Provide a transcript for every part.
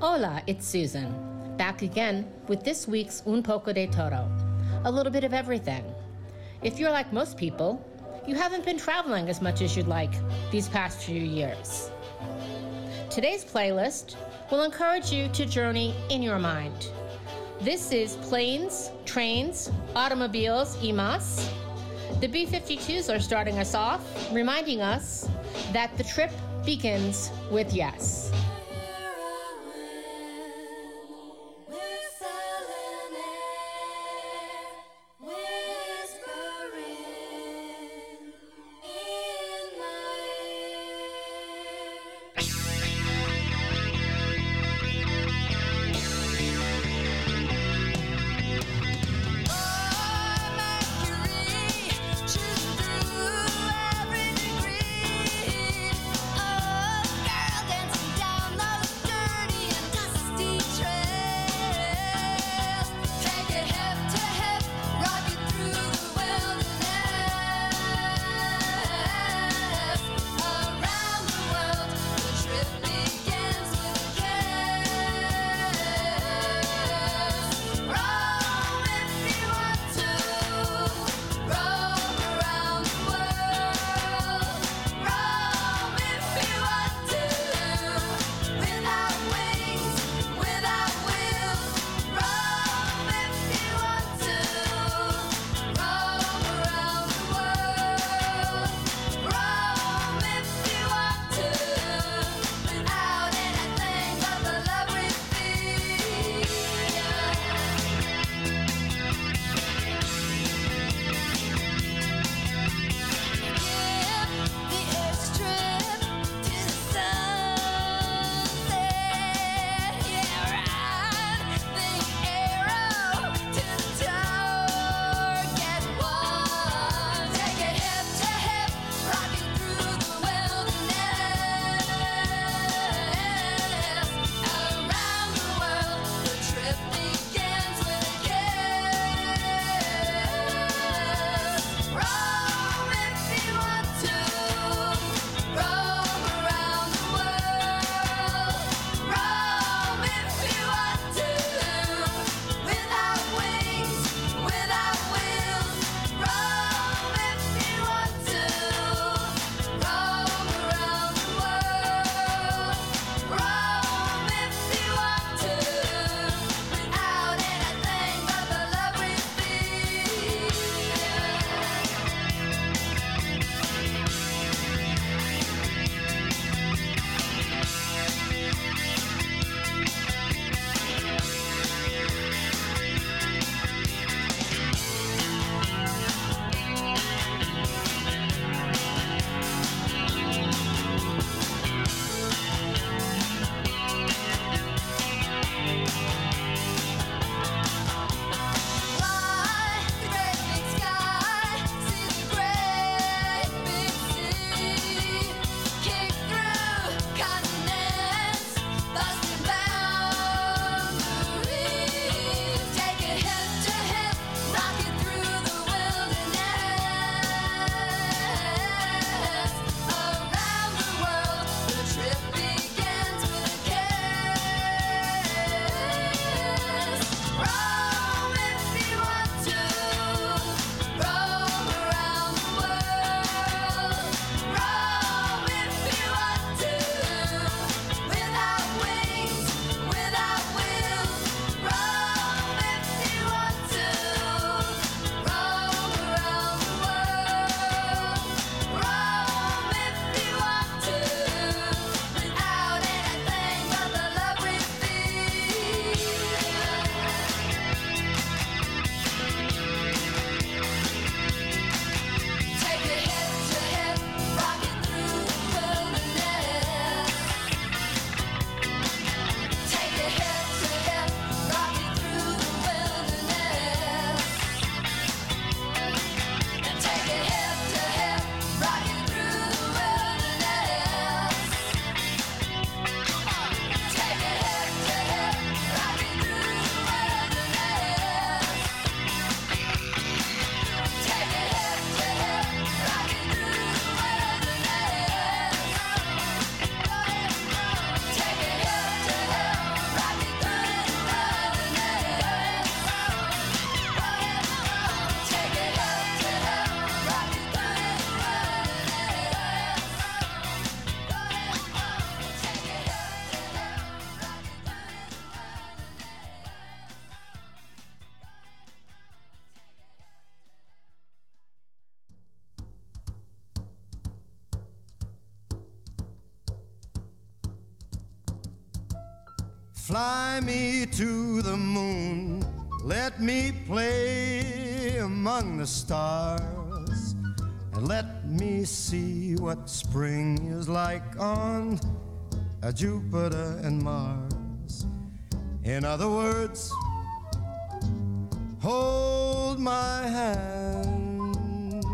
Hola, it's Susan. Back again with this week's Un poco de todo. A little bit of everything. If you're like most people, you haven't been traveling as much as you'd like these past few years. Today's playlist will encourage you to journey in your mind. This is Planes, Trains, Automobiles, y más. The B 52s are starting us off, reminding us that the trip begins with yes. stars and let me see what spring is like on uh, Jupiter and Mars. In other words, hold my hand.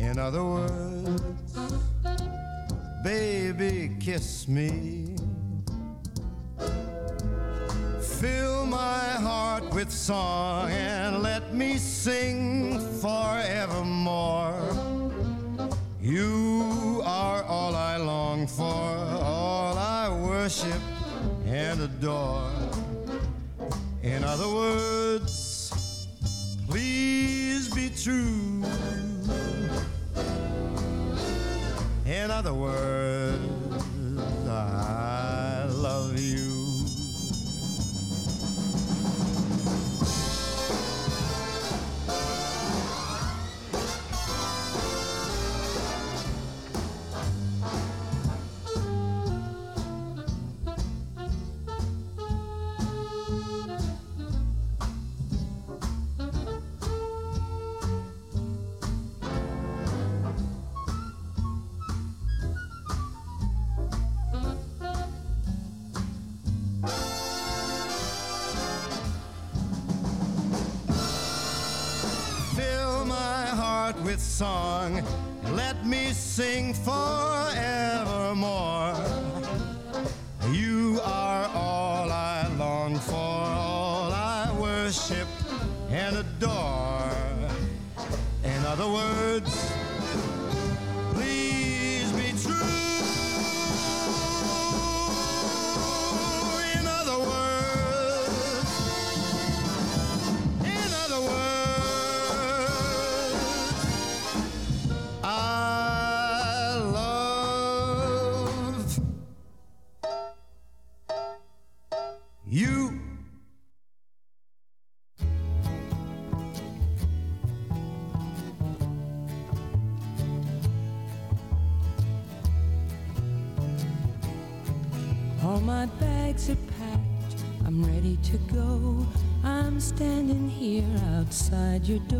In other words, baby, kiss me. Fill my heart with song hour. other words, you do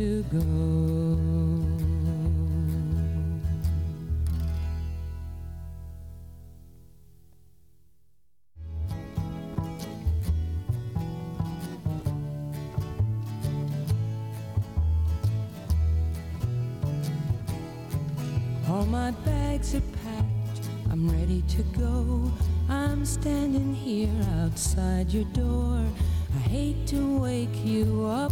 to go. All my bags are packed, I'm ready to go. I'm standing here outside your door. I hate to wake you up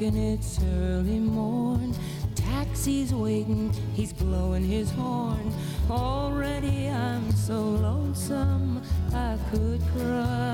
And it's early morn. Taxi's waiting, he's blowing his horn. Already I'm so lonesome I could cry.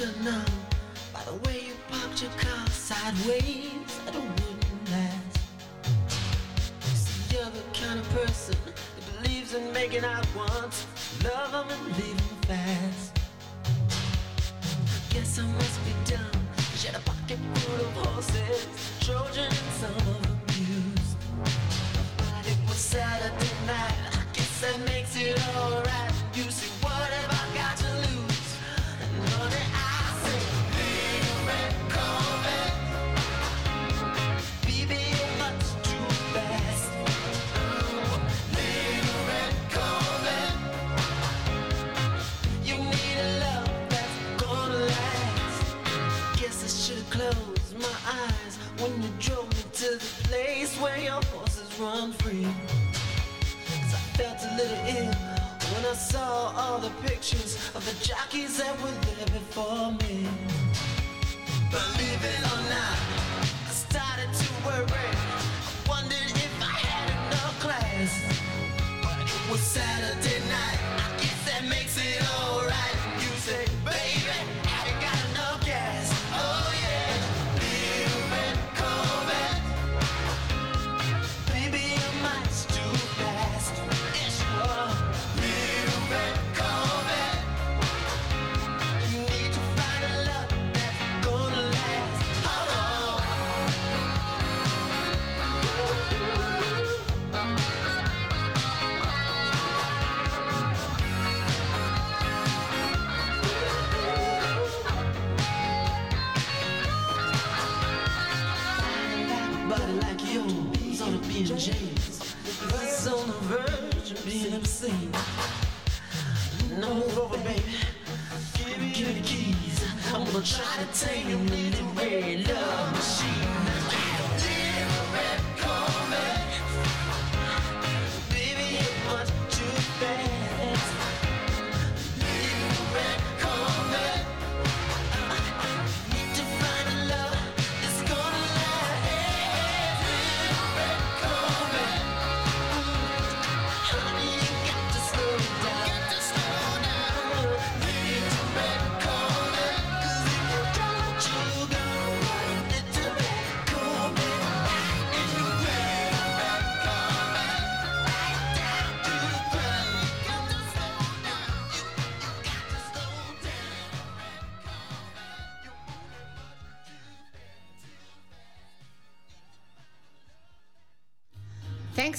should know by the way you parked your car sideways.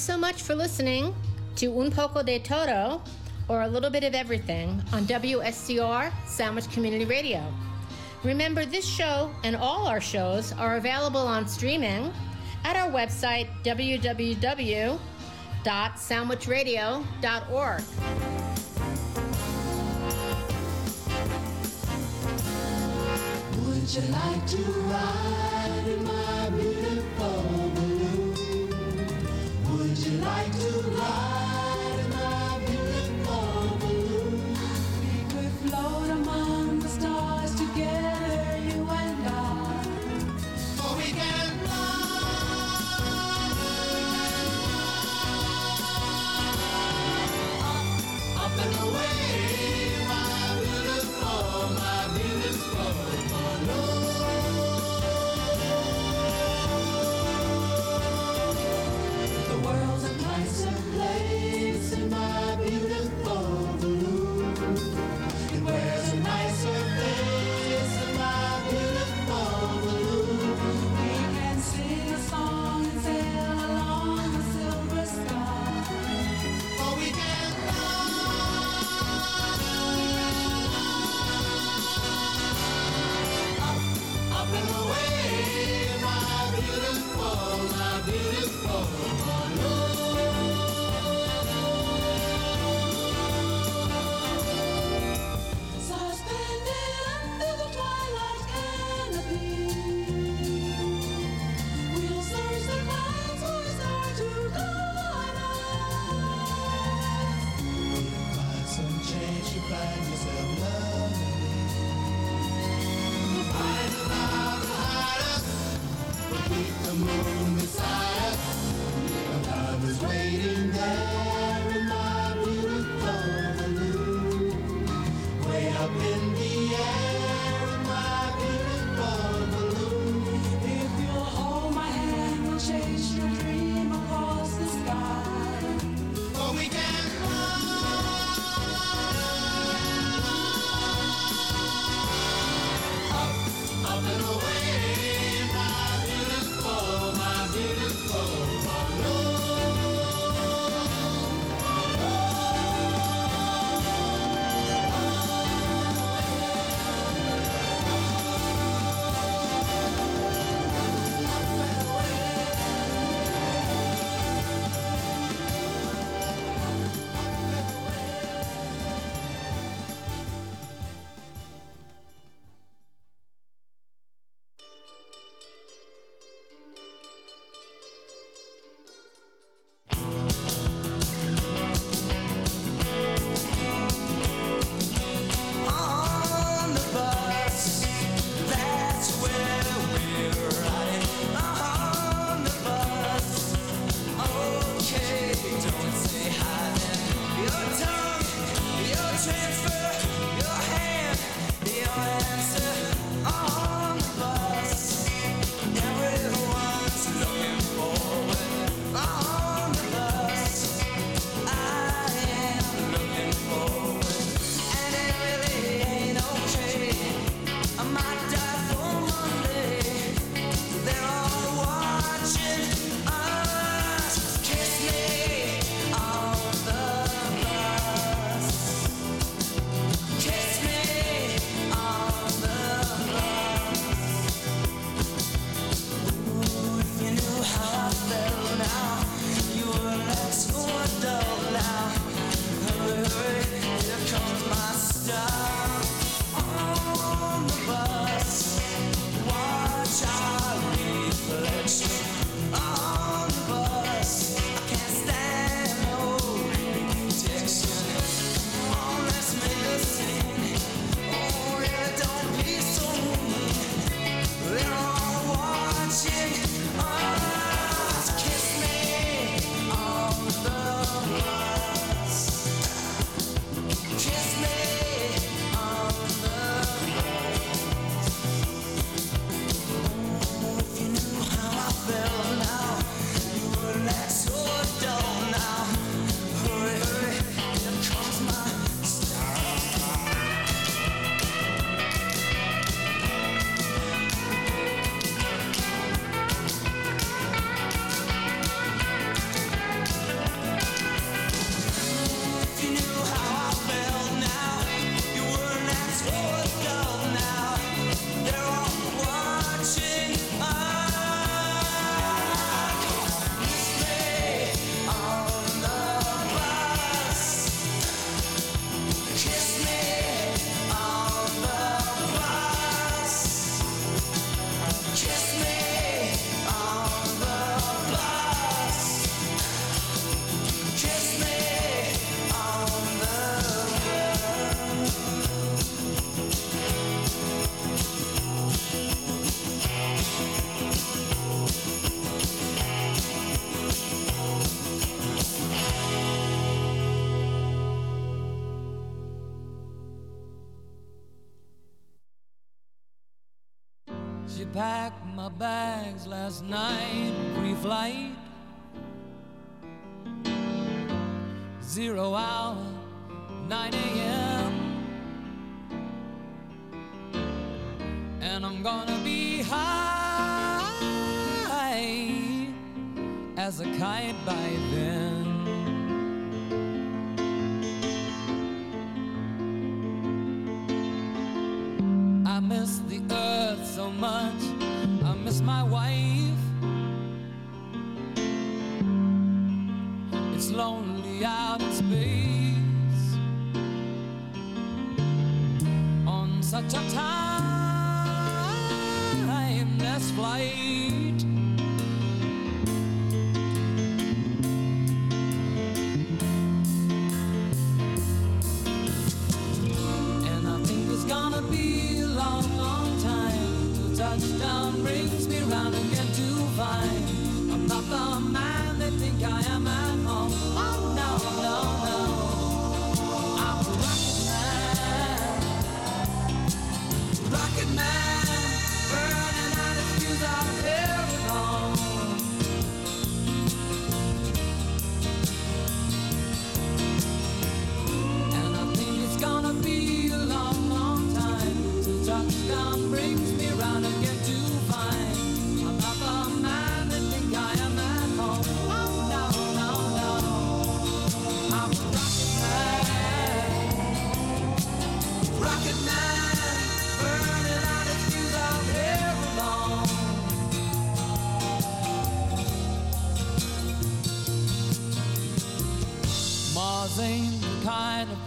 Thanks so much for listening to Un Poco de Todo, or A Little Bit of Everything, on WSCR Sandwich Community Radio. Remember, this show and all our shows are available on streaming at our website, www.sandwichradio.org. Would you like to ride? like to love.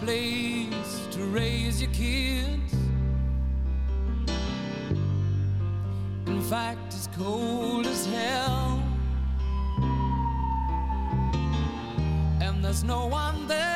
place to raise your kids. In fact, it's cold as hell, and there's no one there.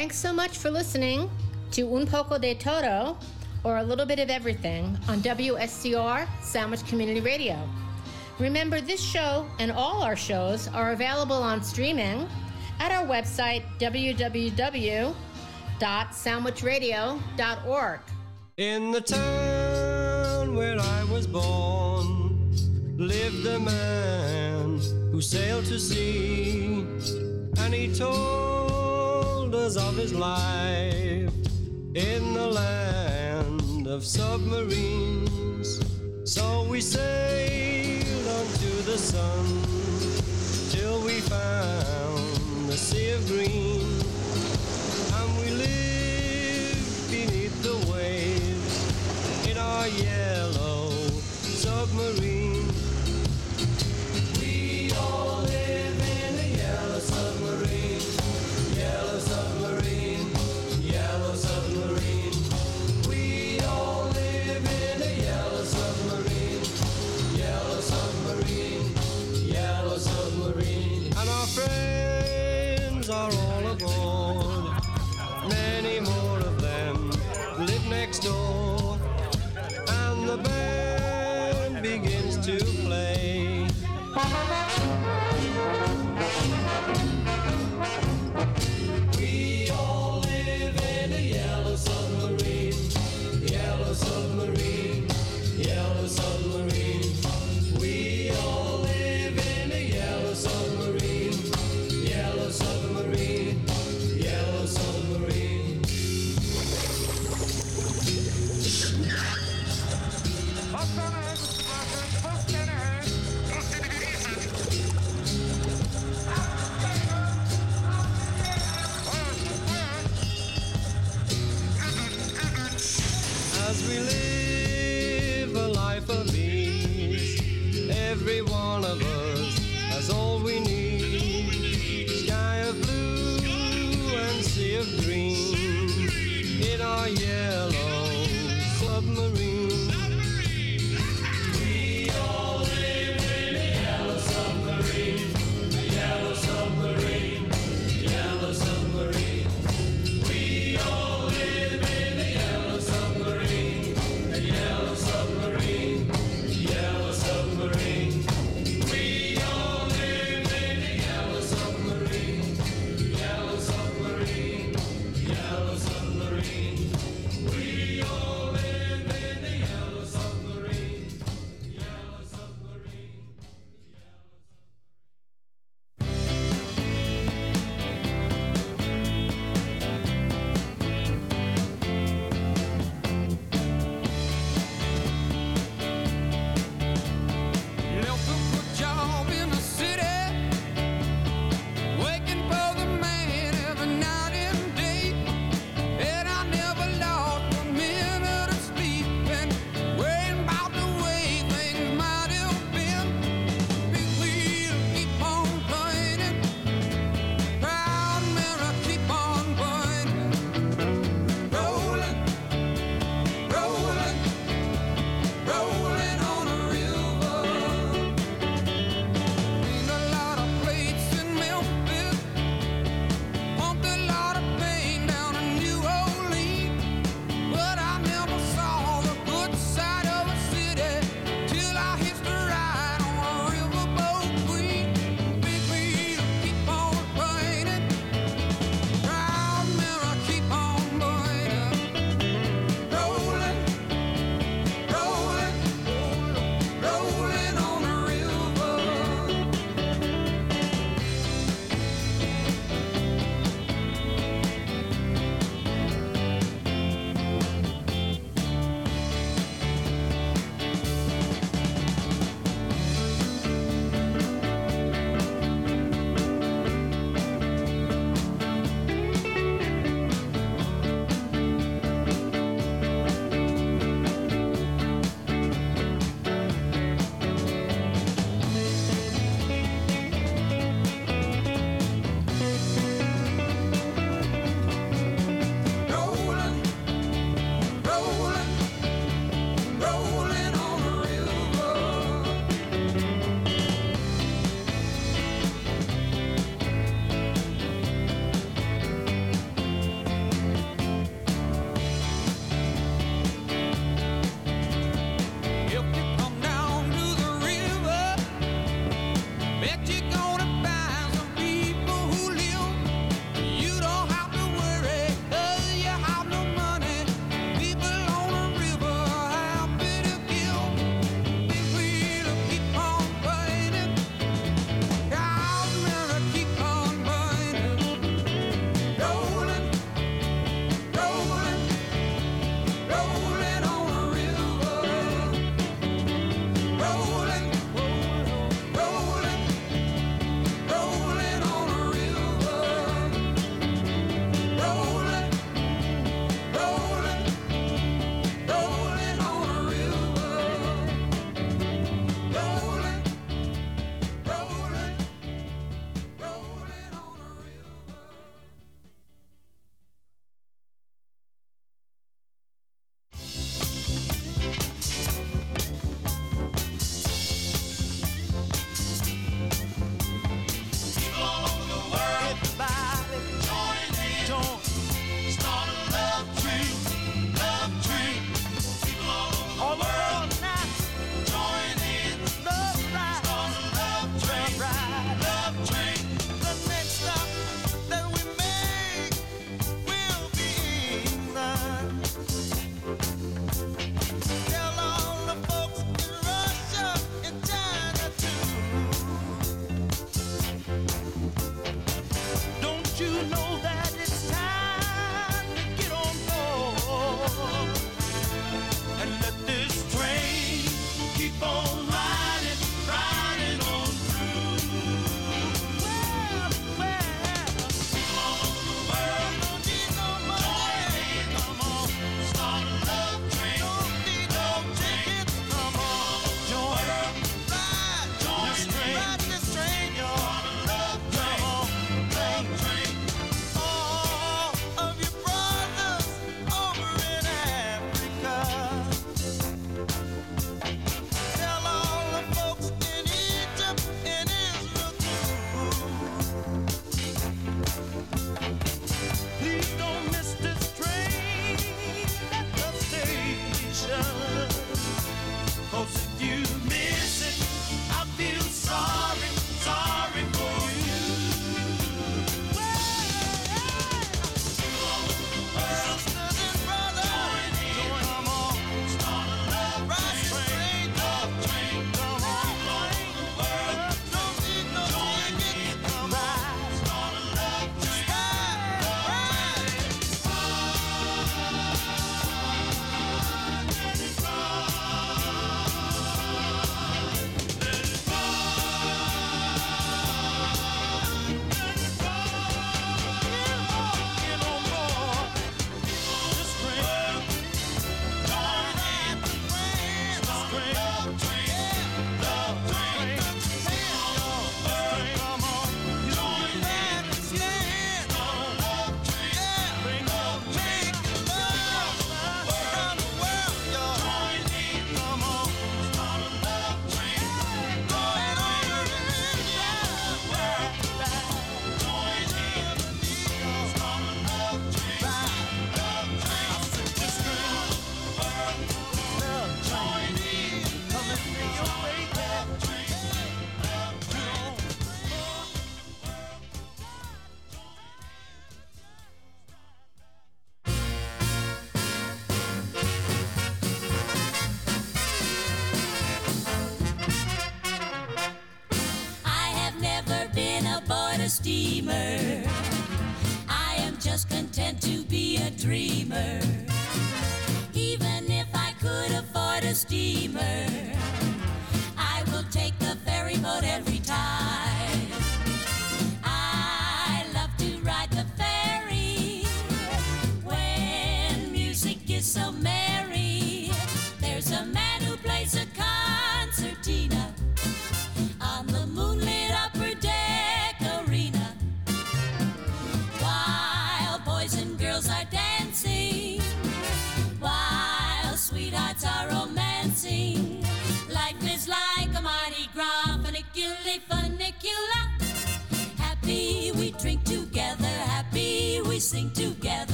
Thanks so much for listening to Un Poco de Todo, or a little bit of everything, on WSCR Sandwich Community Radio. Remember, this show and all our shows are available on streaming at our website, www.sandwichradio.org. In the town where I was born lived a man who sailed to sea, and he told us of his life in the land of submarines. So we sailed unto the sun till we found the sea of green, and we lived beneath the waves in our yellow submarine.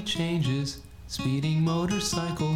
changes, speeding motorcycle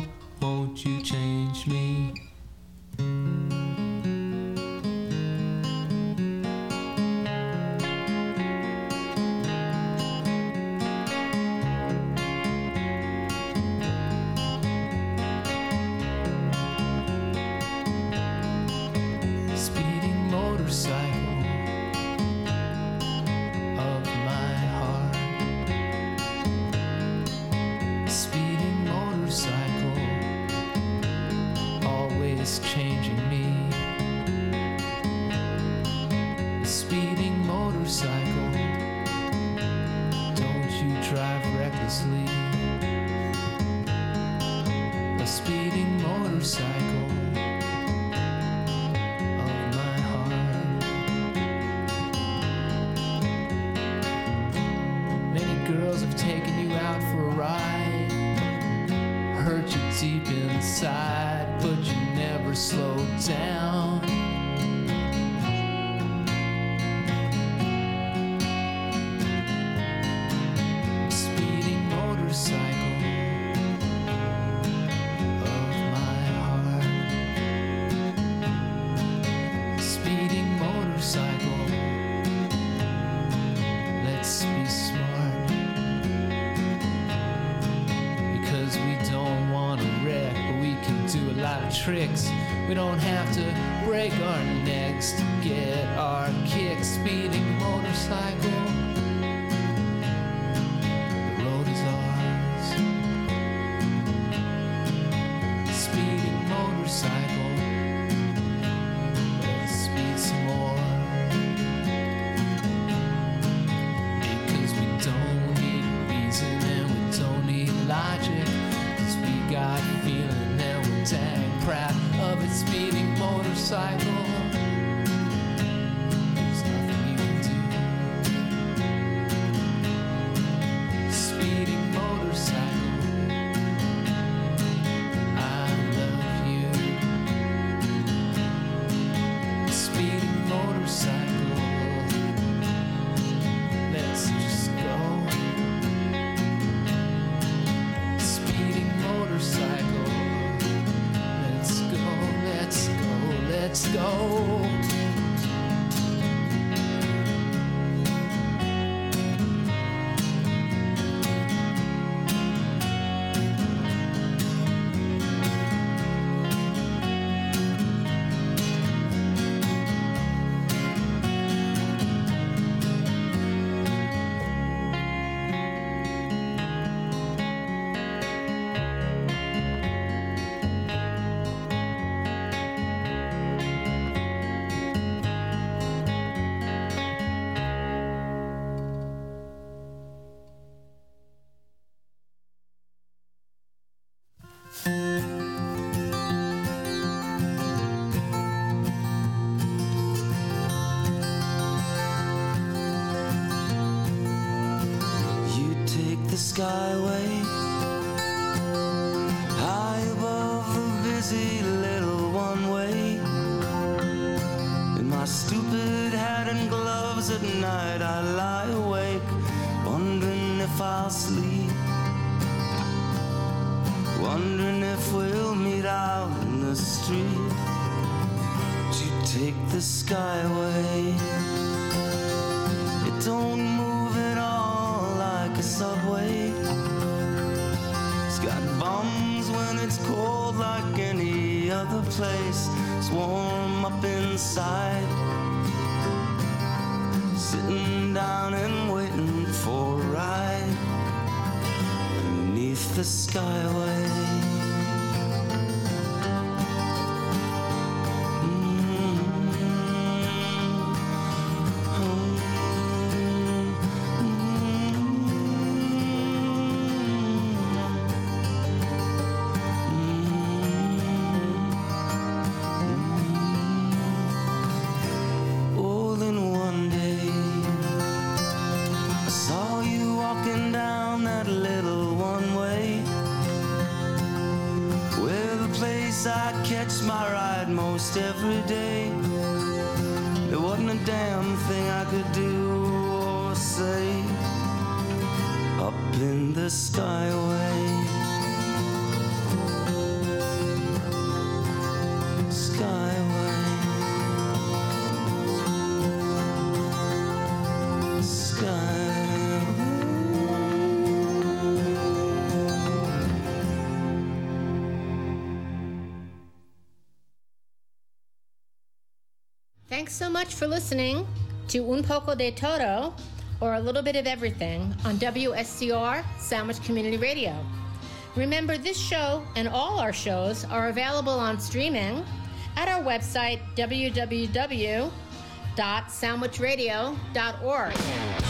girls have taken you out for a ride. Hurt you deep inside, but you never slowed down. every day. There wasn't a damn thing I could do or say. Up in the sky oh, Thanks so much for listening to Un Poco de Todo, or A Little Bit of Everything, on WSCR Sandwich Community Radio. Remember, this show and all our shows are available on streaming at our website, www.sandwichradio.org.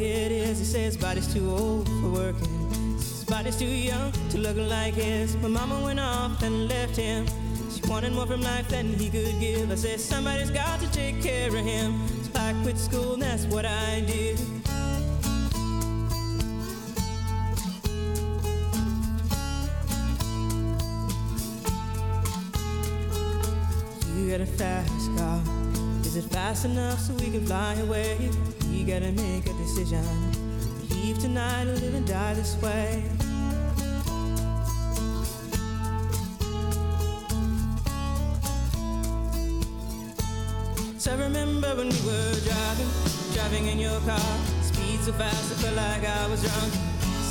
too old for working. His body's too young to look like his. My mama went off and left him. She wanted more from life than he could give. I said, somebody's got to take care of him. So I quit school, and that's what I did. You got a fast car. Is it fast enough so we can fly away? We gotta make a decision. Tonight or live and die this way. So I remember when we were driving, driving in your car. Speed so fast, I felt like I was drunk.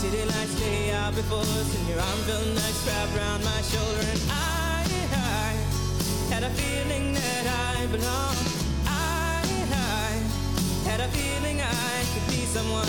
City lights lay out before us, and your arm felt nice wrapped around my shoulder. And I, I had a feeling that I belonged. I, I had a feeling I could be someone,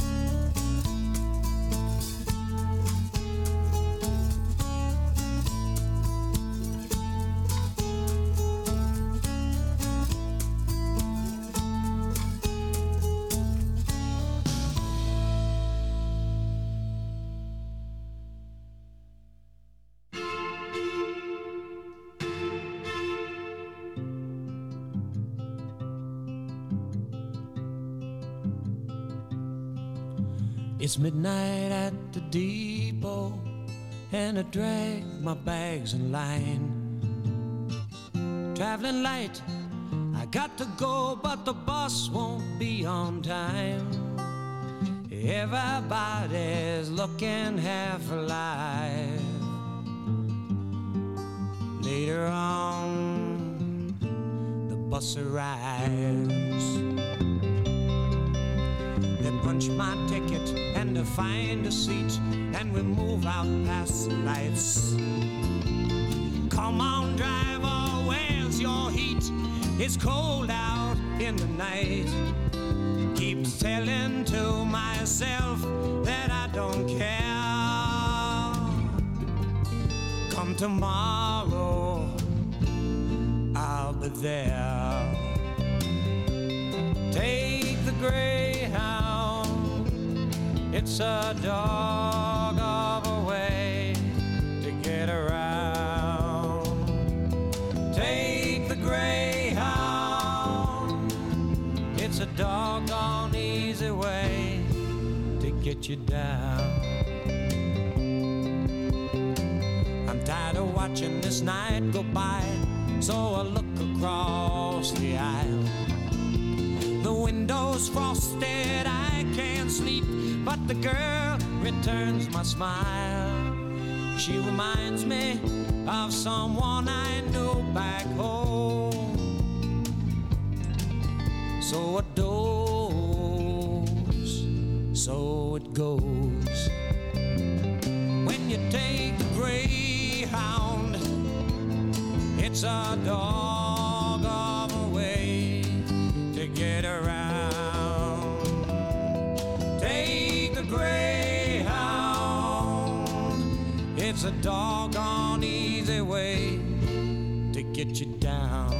Midnight at the depot, and I drag my bags in line. Traveling light, I got to go, but the bus won't be on time. Everybody's looking half alive. Later on, the bus arrives. They punch my ticket and to find a seat, and we move out past the lights. Come on, driver, where's your heat? It's cold out in the night. Keep telling to myself that I don't care. Come tomorrow, I'll be there. Take the Greyhound, it's a dog of a way to get around. Take the Greyhound, it's a doggone easy way to get you down. I'm tired of watching this night go by, so I look across the aisle. Window's frosted, I can't sleep, but the girl returns my smile. She reminds me of someone I knew back home. So it goes, so it goes. When you take a greyhound, it's a dog doggone easy way to get you down.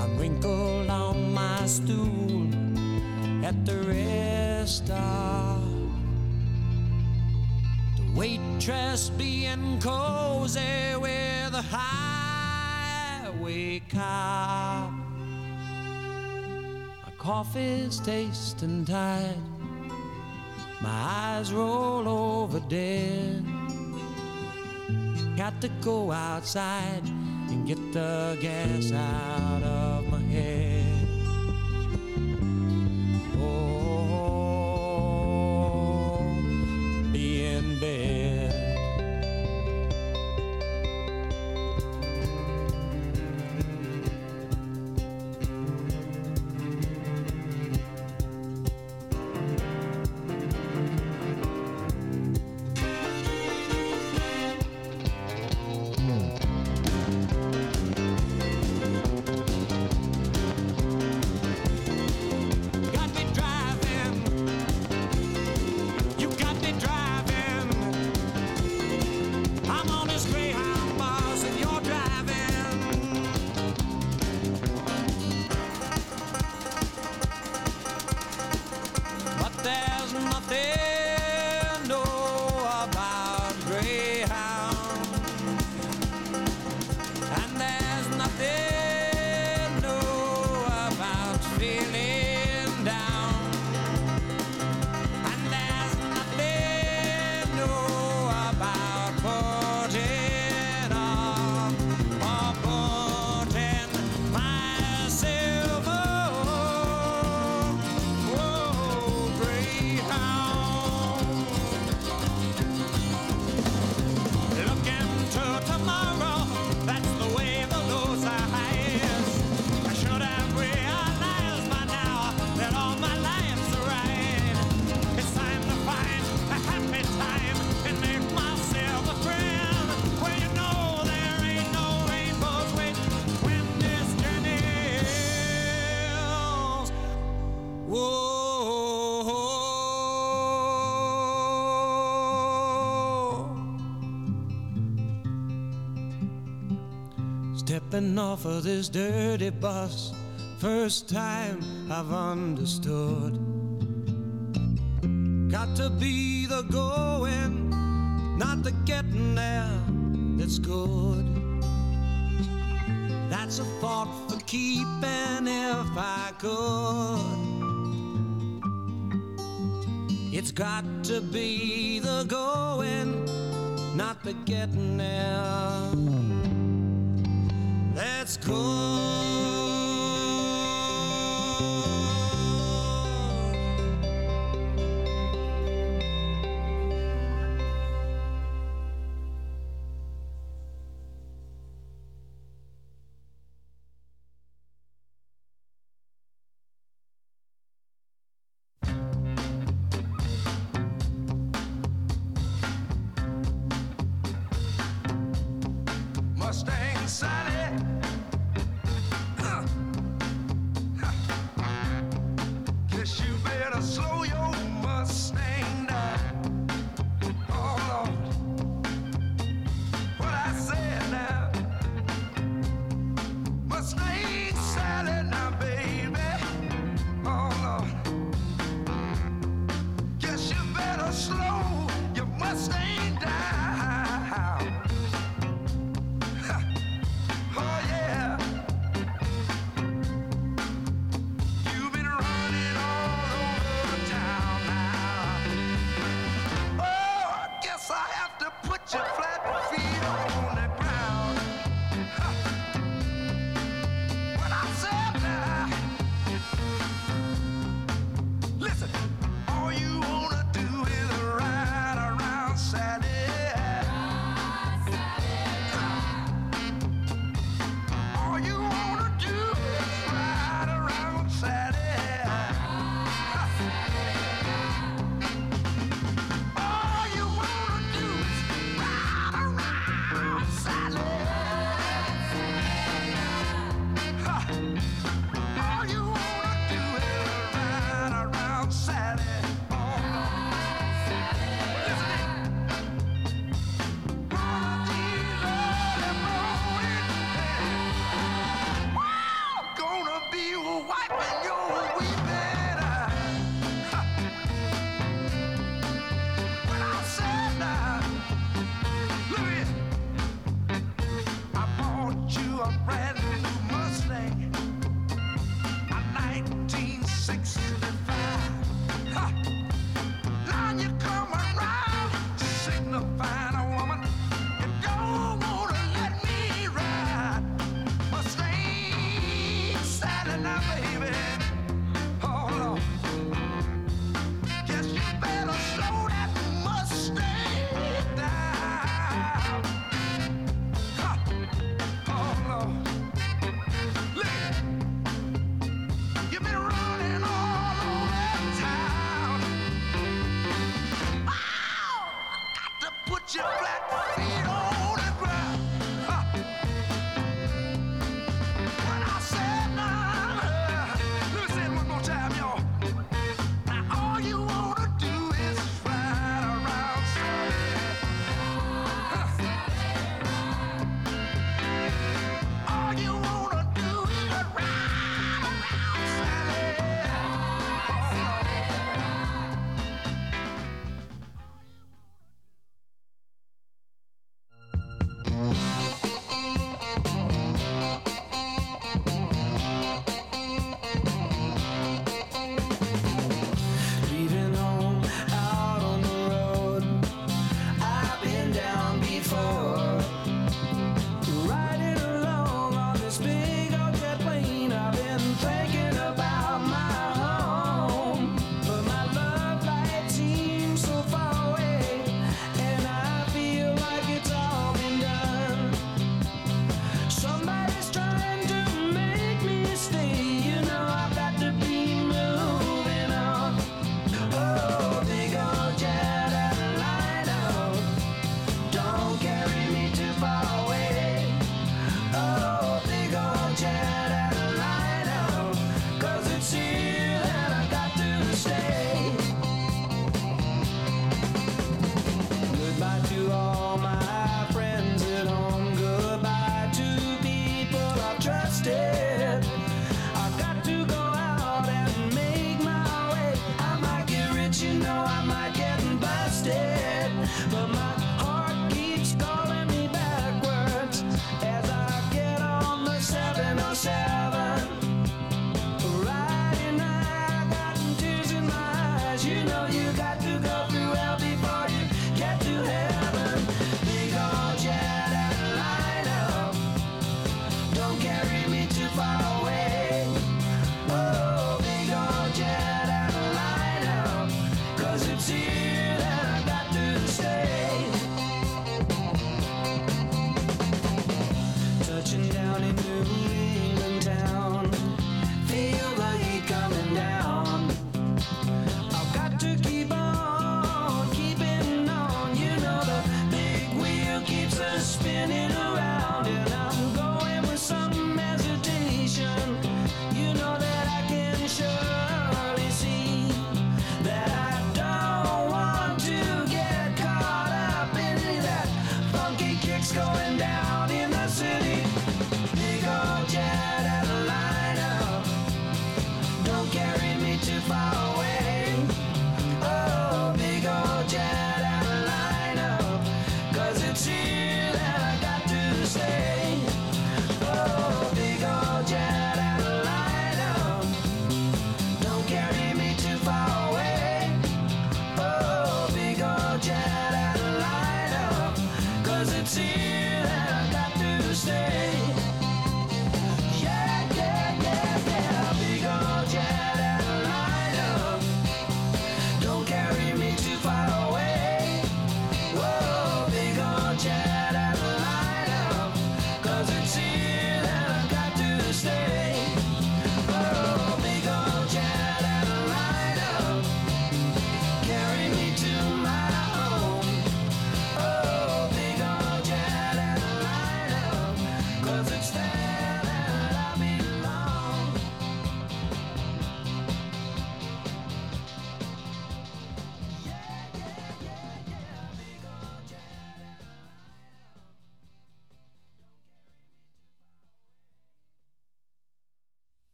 I'm wrinkled on my stool at the rest stop. The waitress being cozy with a highway cop. My coffee's tasting tight. My eyes roll over dead. Got to go outside and get the gas out of Stepping off of this dirty bus, first time I've understood. Got to be the going, not the getting there that's good. That's a thought for keeping if I could. It's got to be the going, not the getting there. That's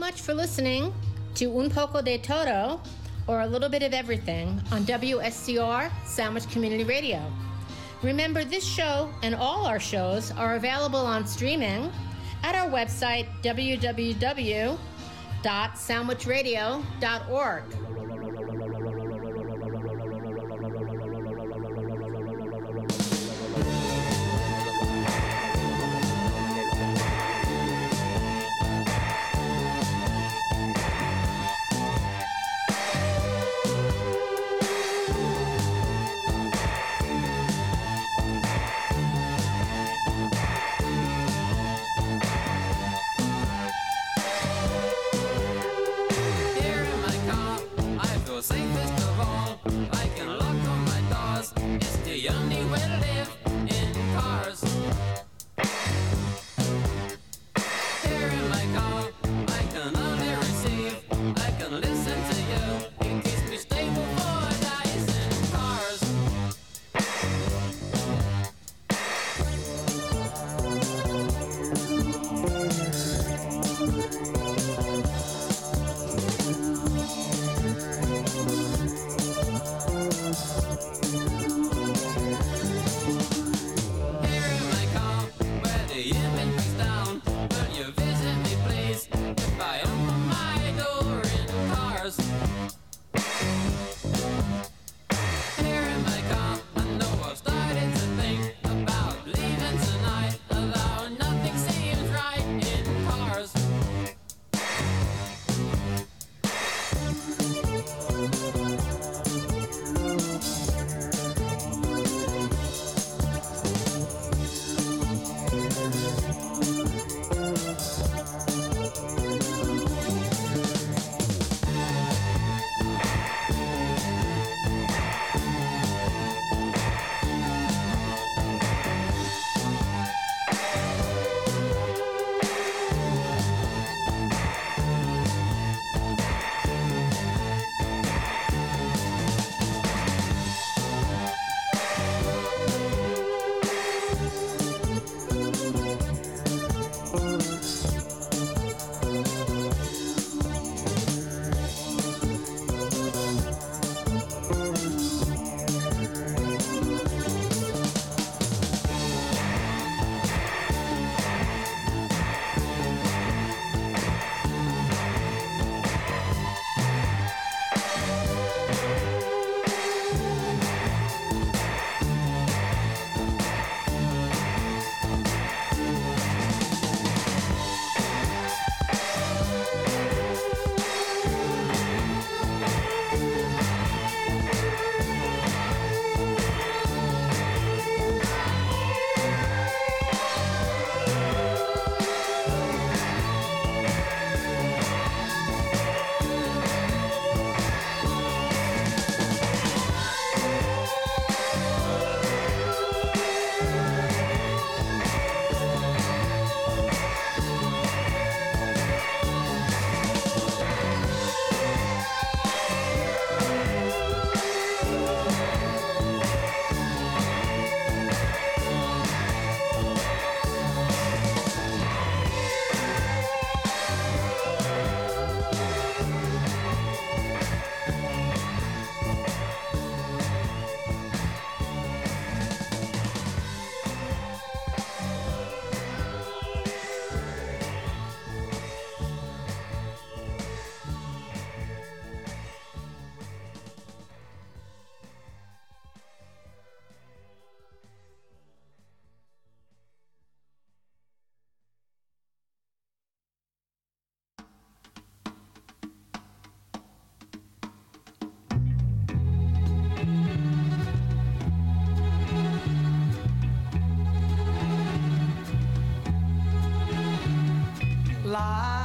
much for listening to Un Poco de Todo, or A Little Bit of Everything, on WSCR Sandwich Community Radio. Remember, this show and all our shows are available on streaming at our website, www.sandwichradio.org. side.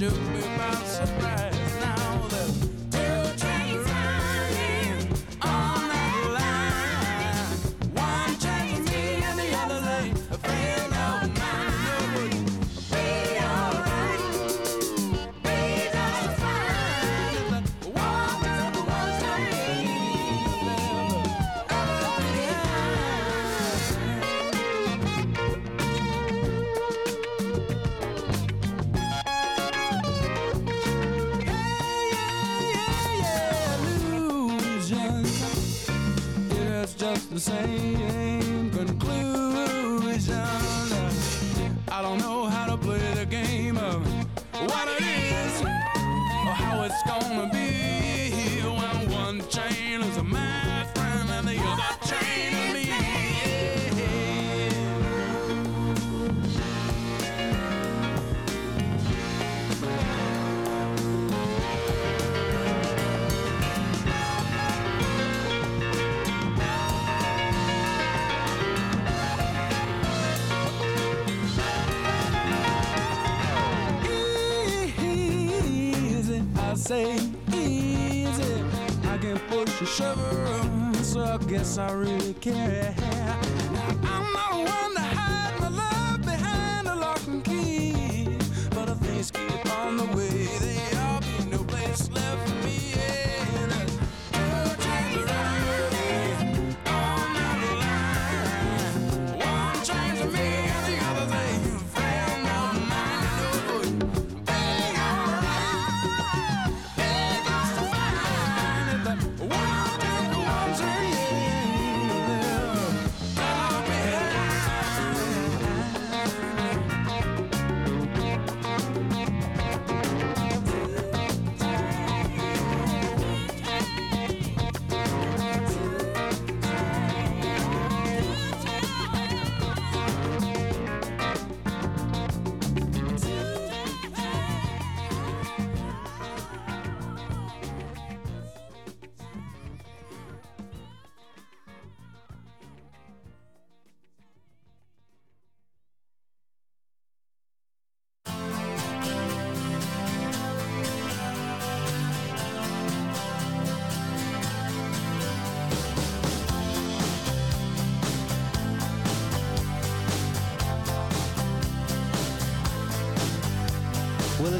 to me.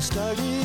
Started.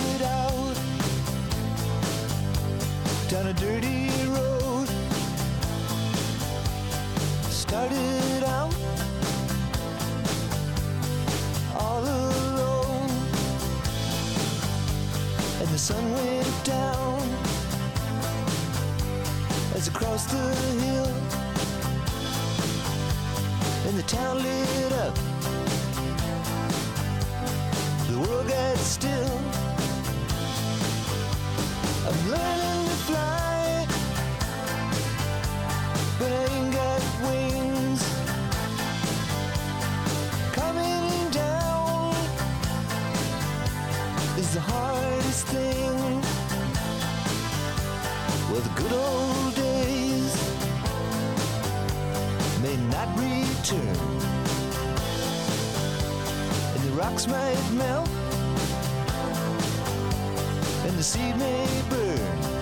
good old days may not return. And the rocks might melt, and the sea may burn.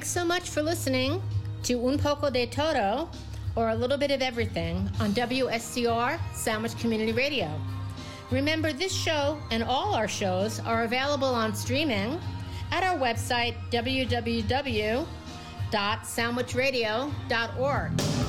Thanks so much for listening to Un Poco de Todo, or A Little Bit of Everything, on WSCR Sandwich Community Radio. Remember, this show and all our shows are available on streaming at our website, www.sandwichradio.org.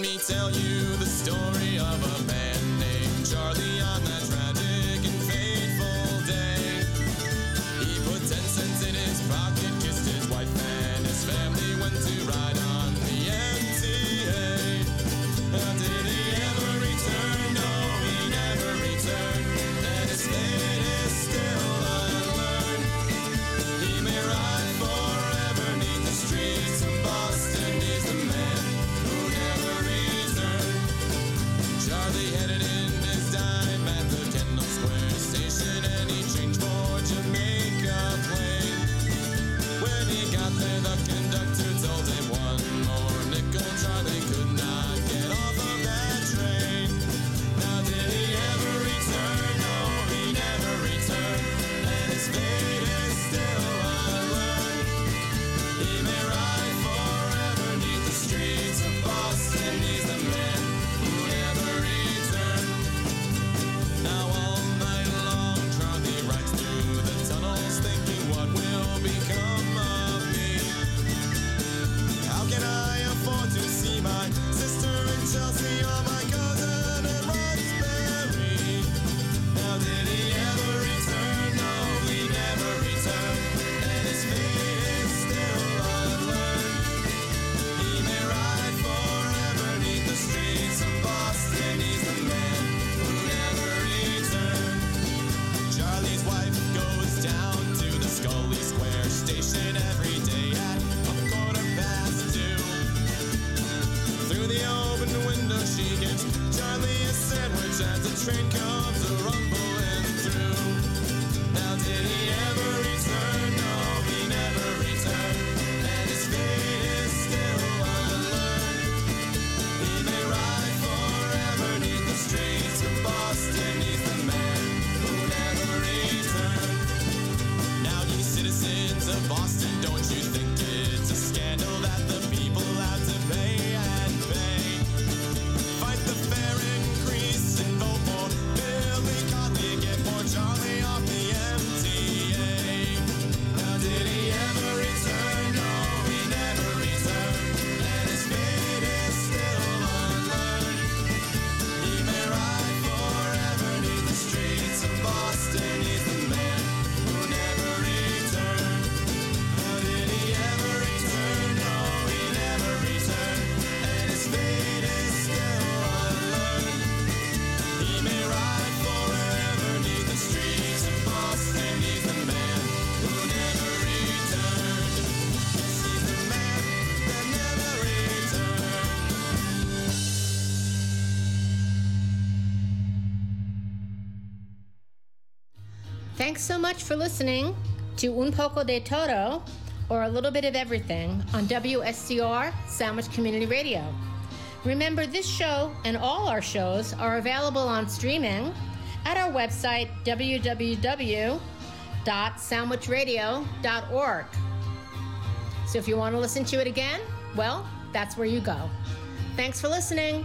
me tell you the story of a man Thanks so much for listening to Un Poco de Todo, or a little bit of everything, on WSCR Sandwich Community Radio. Remember, this show and all our shows are available on streaming at our website, www.sandwichradio.org. So if you want to listen to it again, well, that's where you go. Thanks for listening.